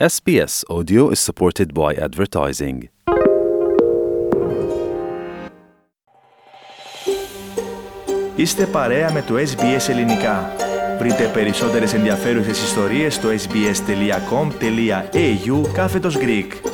SBS Audio is supported by advertising. Είστε παρέα με το SBS Ελληνικά. Βρείτε περισσότερες ενδιαφέρουσες ιστορίες στο sbs.com.au κάθετος Greek.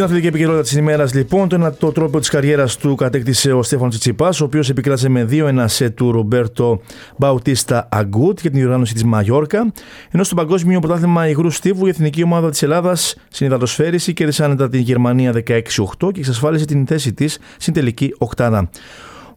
Στην αθλητική επικαιρότητα της ημέρας, λοιπόν, το ένα το τρόπο της καριέρας του κατέκτησε ο Στέφανο Τσιτσιπάς, ο οποίος επικράτησε με 2-1 σε του Ρομπέρτο Μπαουτίστα Αγκούτ για την διοργάνωση της Μαγιόρκα. Ενώ στο Παγκόσμιο Πρωτάθλημα Υγρού Στίβου, η εθνική ομάδα της Ελλάδας στην υδατοσφαίριση κέρδισε άνετα την Γερμανία 16-8 και εξασφάλισε την θέση της στην τελική οκτάδα.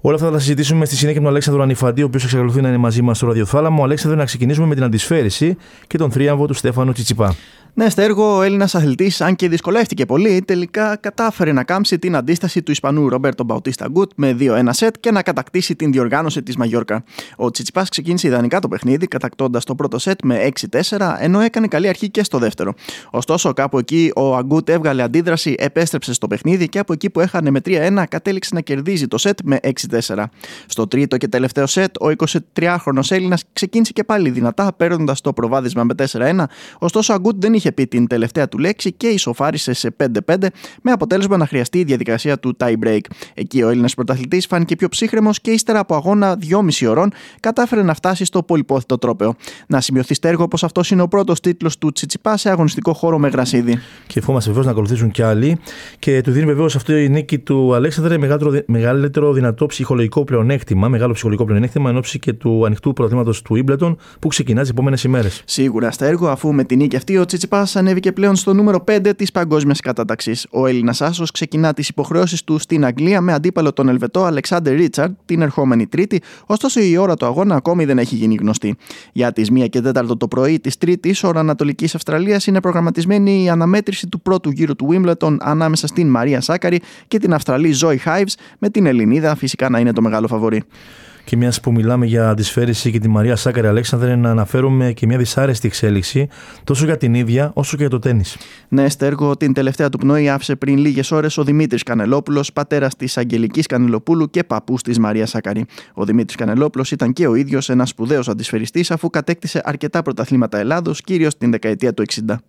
Όλα αυτά θα τα συζητήσουμε στη συνέχεια με τον Αλέξανδρο Ανιφαντή, ο οποίος εξακολουθεί να είναι μαζί μας στο ραδιοθάλαμο. Αλέξανδρο, να ξεκινήσουμε με την αντισφαίριση και τον θρίαμβο του Στέφανου Τσιτσιπά. Ναι, στο έργο ο Έλληνας αθλητής, αν και δυσκολεύτηκε πολύ, τελικά κατάφερε να κάμψει την αντίσταση του Ισπανού Ρομπέρτο Μπαουτίστα Γκουτ με 2-1 σετ και να κατακτήσει την διοργάνωση της Μαγιόρκα. Ο Τσιτσιπάς ξεκίνησε ιδανικά το παιχνίδι, κατακτώντας το πρώτο σετ με 6-4, ενώ έκανε καλή αρχή και στο δεύτερο. Ωστόσο, κάπου εκεί ο Αγκούτ έβγαλε αντίδραση, επέστρεψε στο παιχνίδι και από εκεί που έχανε με 3-1 κατέληξε να κερδίζει το σετ με 6-4. Στο τρίτο και τελευταίο σετ, ο 23χρονο Έλληνας ξεκίνησε και πάλι δυνατά, παίρνοντας το προβάδισμα με 4-1, ωστόσο ο Αγκούτ δεν είχε πει την τελευταία του λέξη και ισοφάρισε σε 5-5 με αποτέλεσμα να χρειαστεί η διαδικασία του tie break. Εκεί ο Έλληνας πρωταθλητής φάνηκε πιο ψύχρεμος και ύστερα από αγώνα 2,5 ώρων κατάφερε να φτάσει στο πολυπόθητο τρόπεο. Να σημειωθεί στέργο πως αυτός είναι ο πρώτος τίτλος του Τσιτσιπά σε αγωνιστικό χώρο με γρασίδι. Και ευχόμαστε βεβαίως να ακολουθήσουν κι άλλοι. Και του δίνει βεβαίως αυτή η νίκη του Αλέξανδρε μεγαλύτερο δυνατό ψυχολογικό πλεονέκτημα, μεγάλο ψυχολογικό πλεονέκτημα εν ώψη και του ανοιχτού πρωταθλήματο του Ιμπλετον που ξεκινάς τις επόμενες ημέρες. Σίγουρα στέργο, αφού με την νίκη αυτή ο Τσιτσιπάς ανέβηκε πλέον στο νούμερο 5 της παγκόσμιας κατάταξης. Ο Έλληνας Άσος ξεκινά τις υποχρεώσεις του στην Αγγλία με αντίπαλο τον Ελβετό Αλεξάνδερ Ρίτσαρντ την ερχόμενη Τρίτη, ωστόσο η ώρα του αγώνα ακόμη δεν έχει γίνει γνωστή. Για τις 1 και 4 το πρωί της Τρίτης, ώρα Ανατολικής Αυστραλίας, είναι προγραμματισμένη η αναμέτρηση του πρώτου γύρου του Wimbledon ανάμεσα στην Μαρία Σάκαρη και την Αυστραλή Ζόι Χάιβ, με την Ελληνίδα φυσικά να είναι το μεγάλο φαβορή. Και μιας που μιλάμε για αντισφαίριση και τη Μαρία Σάκαρη Αλέξανδρε, να αναφέρουμε και μια δυσάρεστη εξέλιξη τόσο για την ίδια όσο και για το τέννη. Ναι, Στέργο, την τελευταία του πνοή άφησε πριν λίγες ώρες ο Δημήτρης Κανελόπουλος, πατέρας της Αγγελικής Κανελοπούλου και παππούς της Μαρίας Σάκαρη. Ο Δημήτρης Κανελόπουλος ήταν και ο ίδιος ένας σπουδαίος αντισφαιριστής αφού κατέκτησε αρκετά πρωταθλήματα Ελλάδος, κυρίως την δεκαετία του 60.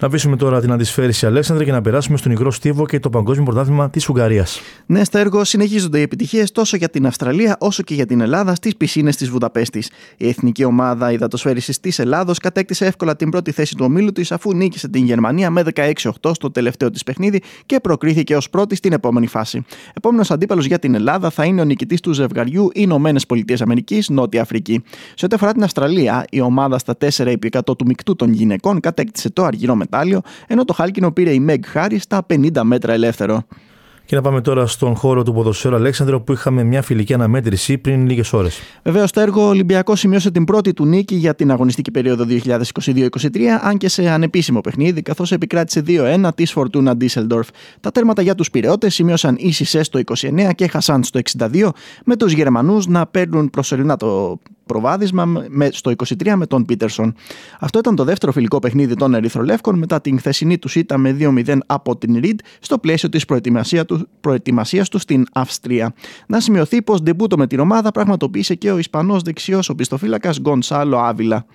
Να αφήσουμε τώρα την αντισφαίριση Αλέξανδρε και να περάσουμε στον υγρό στίβο και το Παγκόσμιο Πρωτάθλημα της Ουγγαρίας. Ναι, στα έργο συνεχίζονται οι επιτυχίες τόσο για την Αυστραλία όσο και για την Ελλάδα στις πισίνες της Βουδαπέστης. Η εθνική ομάδα υδατοσφαίρισης της Ελλάδος κατέκτησε εύκολα την πρώτη θέση του ομίλου της αφού νίκησε την Γερμανία με 16-8 στο τελευταίο της παιχνίδι και προκρίθηκε ως πρώτη στην επόμενη φάση. Επόμενος αντίπαλος για την Ελλάδα θα είναι ο νικητής του ζευγαριού Ηνωμένες Πολιτείες Αμερικής Νότια Αφρική. Σε ό,τι αφορά την Αυστραλία, η ομάδα στα 4 επί 100 του μεικτού των γυναικών κατέκτησε το αργυρό μετάλλιο, ενώ το χάλκινο πήρε η Μεγ Χάρη στα 50 μέτρα ελεύθερο. Και να πάμε τώρα στον χώρο του ποδοσφαίρου Αλέξανδρο που είχαμε μια φιλική αναμέτρηση πριν λίγες ώρες. Βεβαίως, το έργο Ολυμπιακός σημείωσε την πρώτη του νίκη για την αγωνιστική περίοδο 2022-2023, αν και σε ανεπίσημο παιχνίδι, καθώς επικράτησε 2-1 της Φορτούνα Ντίσελντορφ. Τα τέρματα για τους Πυρεώτε σημείωσαν ίσισε στο 29 και Χασάν στο 62, με τους Γερμανούς να παίρνουν προσωρινά το προβάδισμα με, στο 23 με τον Πίτερσον. Αυτό ήταν το δεύτερο φιλικό παιχνίδι των Ερυθρολεύκων μετά την χθεσινή τους ήττα με 2-0 από την Ριντ στο πλαίσιο της προετοιμασία του, προετοιμασίας τους στην Αυστρία. Να σημειωθεί πως ντεμπούτο με την ομάδα πραγματοποίησε και ο Ισπανός δεξιός οπισθοφύλακας Γκονσάλο Άβυλα.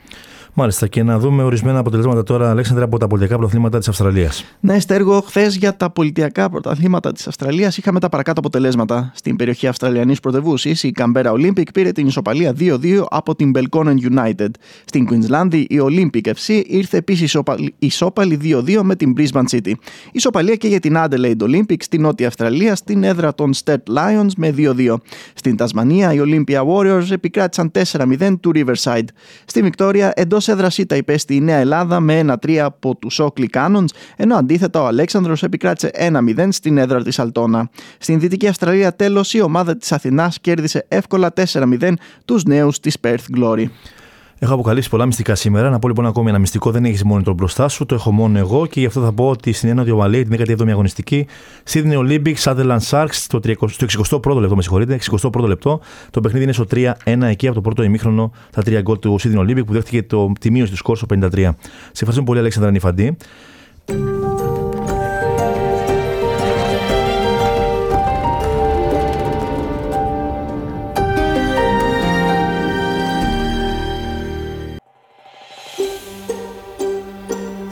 Μάλιστα, και να δούμε ορισμένα αποτελέσματα τώρα, Αλέξανδρα, από τα πολιτικά πρωταθλήματα της Αυστραλίας. Ναι, Στέργο, χθες για τα πολιτικά πρωταθλήματα της Αυστραλίας είχαμε τα παρακάτω αποτελέσματα. Στην περιοχή Αυστραλιανής πρωτευούση, η Καμπέρα Olympic πήρε την ισοπαλία 2-2 από την Belconnen United. Στην Queensland, η Olympic FC ήρθε επίσης ισόπαλη 2-2 με την Brisbane City. Ισοπαλία και για την Adelaide Olympic στη Νότια Αυστραλία στην έδρα των Sturt Lions με 2-2. Στην Τασμανία, οι Olympia Warriors επικράτησαν 4-0 του Riverside. Στη Βικτόρια, εντός έδρας τα υπέστη η Νέα Ελλάδα με 1-3 από τους Oakley Cannons, ενώ αντίθετα ο Αλέξανδρος επικράτησε 1-0 στην έδρα της Αλτόνα. Στην Δυτική Αυστραλία, τέλος, η ομάδα της Αθηνάς κέρδισε εύκολα 4-0 τους νέους της Perth Glory. Έχω αποκαλύψει πολλά μυστικά σήμερα. Να πω λοιπόν ακόμη ένα μυστικό. Δεν έχεις μόνο τον μπροστά σου, το έχω μόνο εγώ και γι' αυτό θα πω ότι στην Ένα Διοβαλή, την 17η αγωνιστική, Sydney Olympics, Sutherland Sharks, στο, 30, 61ο λεπτό, με συγχωρείτε, 61ο λεπτό. Το παιχνίδι είναι στο 3-1 εκεί από το πρώτο ημίχρονο, τα τρία γκολ του Sydney Olympic που δέχτηκε το, τη μείωση του σκορ στο 53. Σε ευχαριστούμε πολύ, Αλέξανδρα Νιφαντή.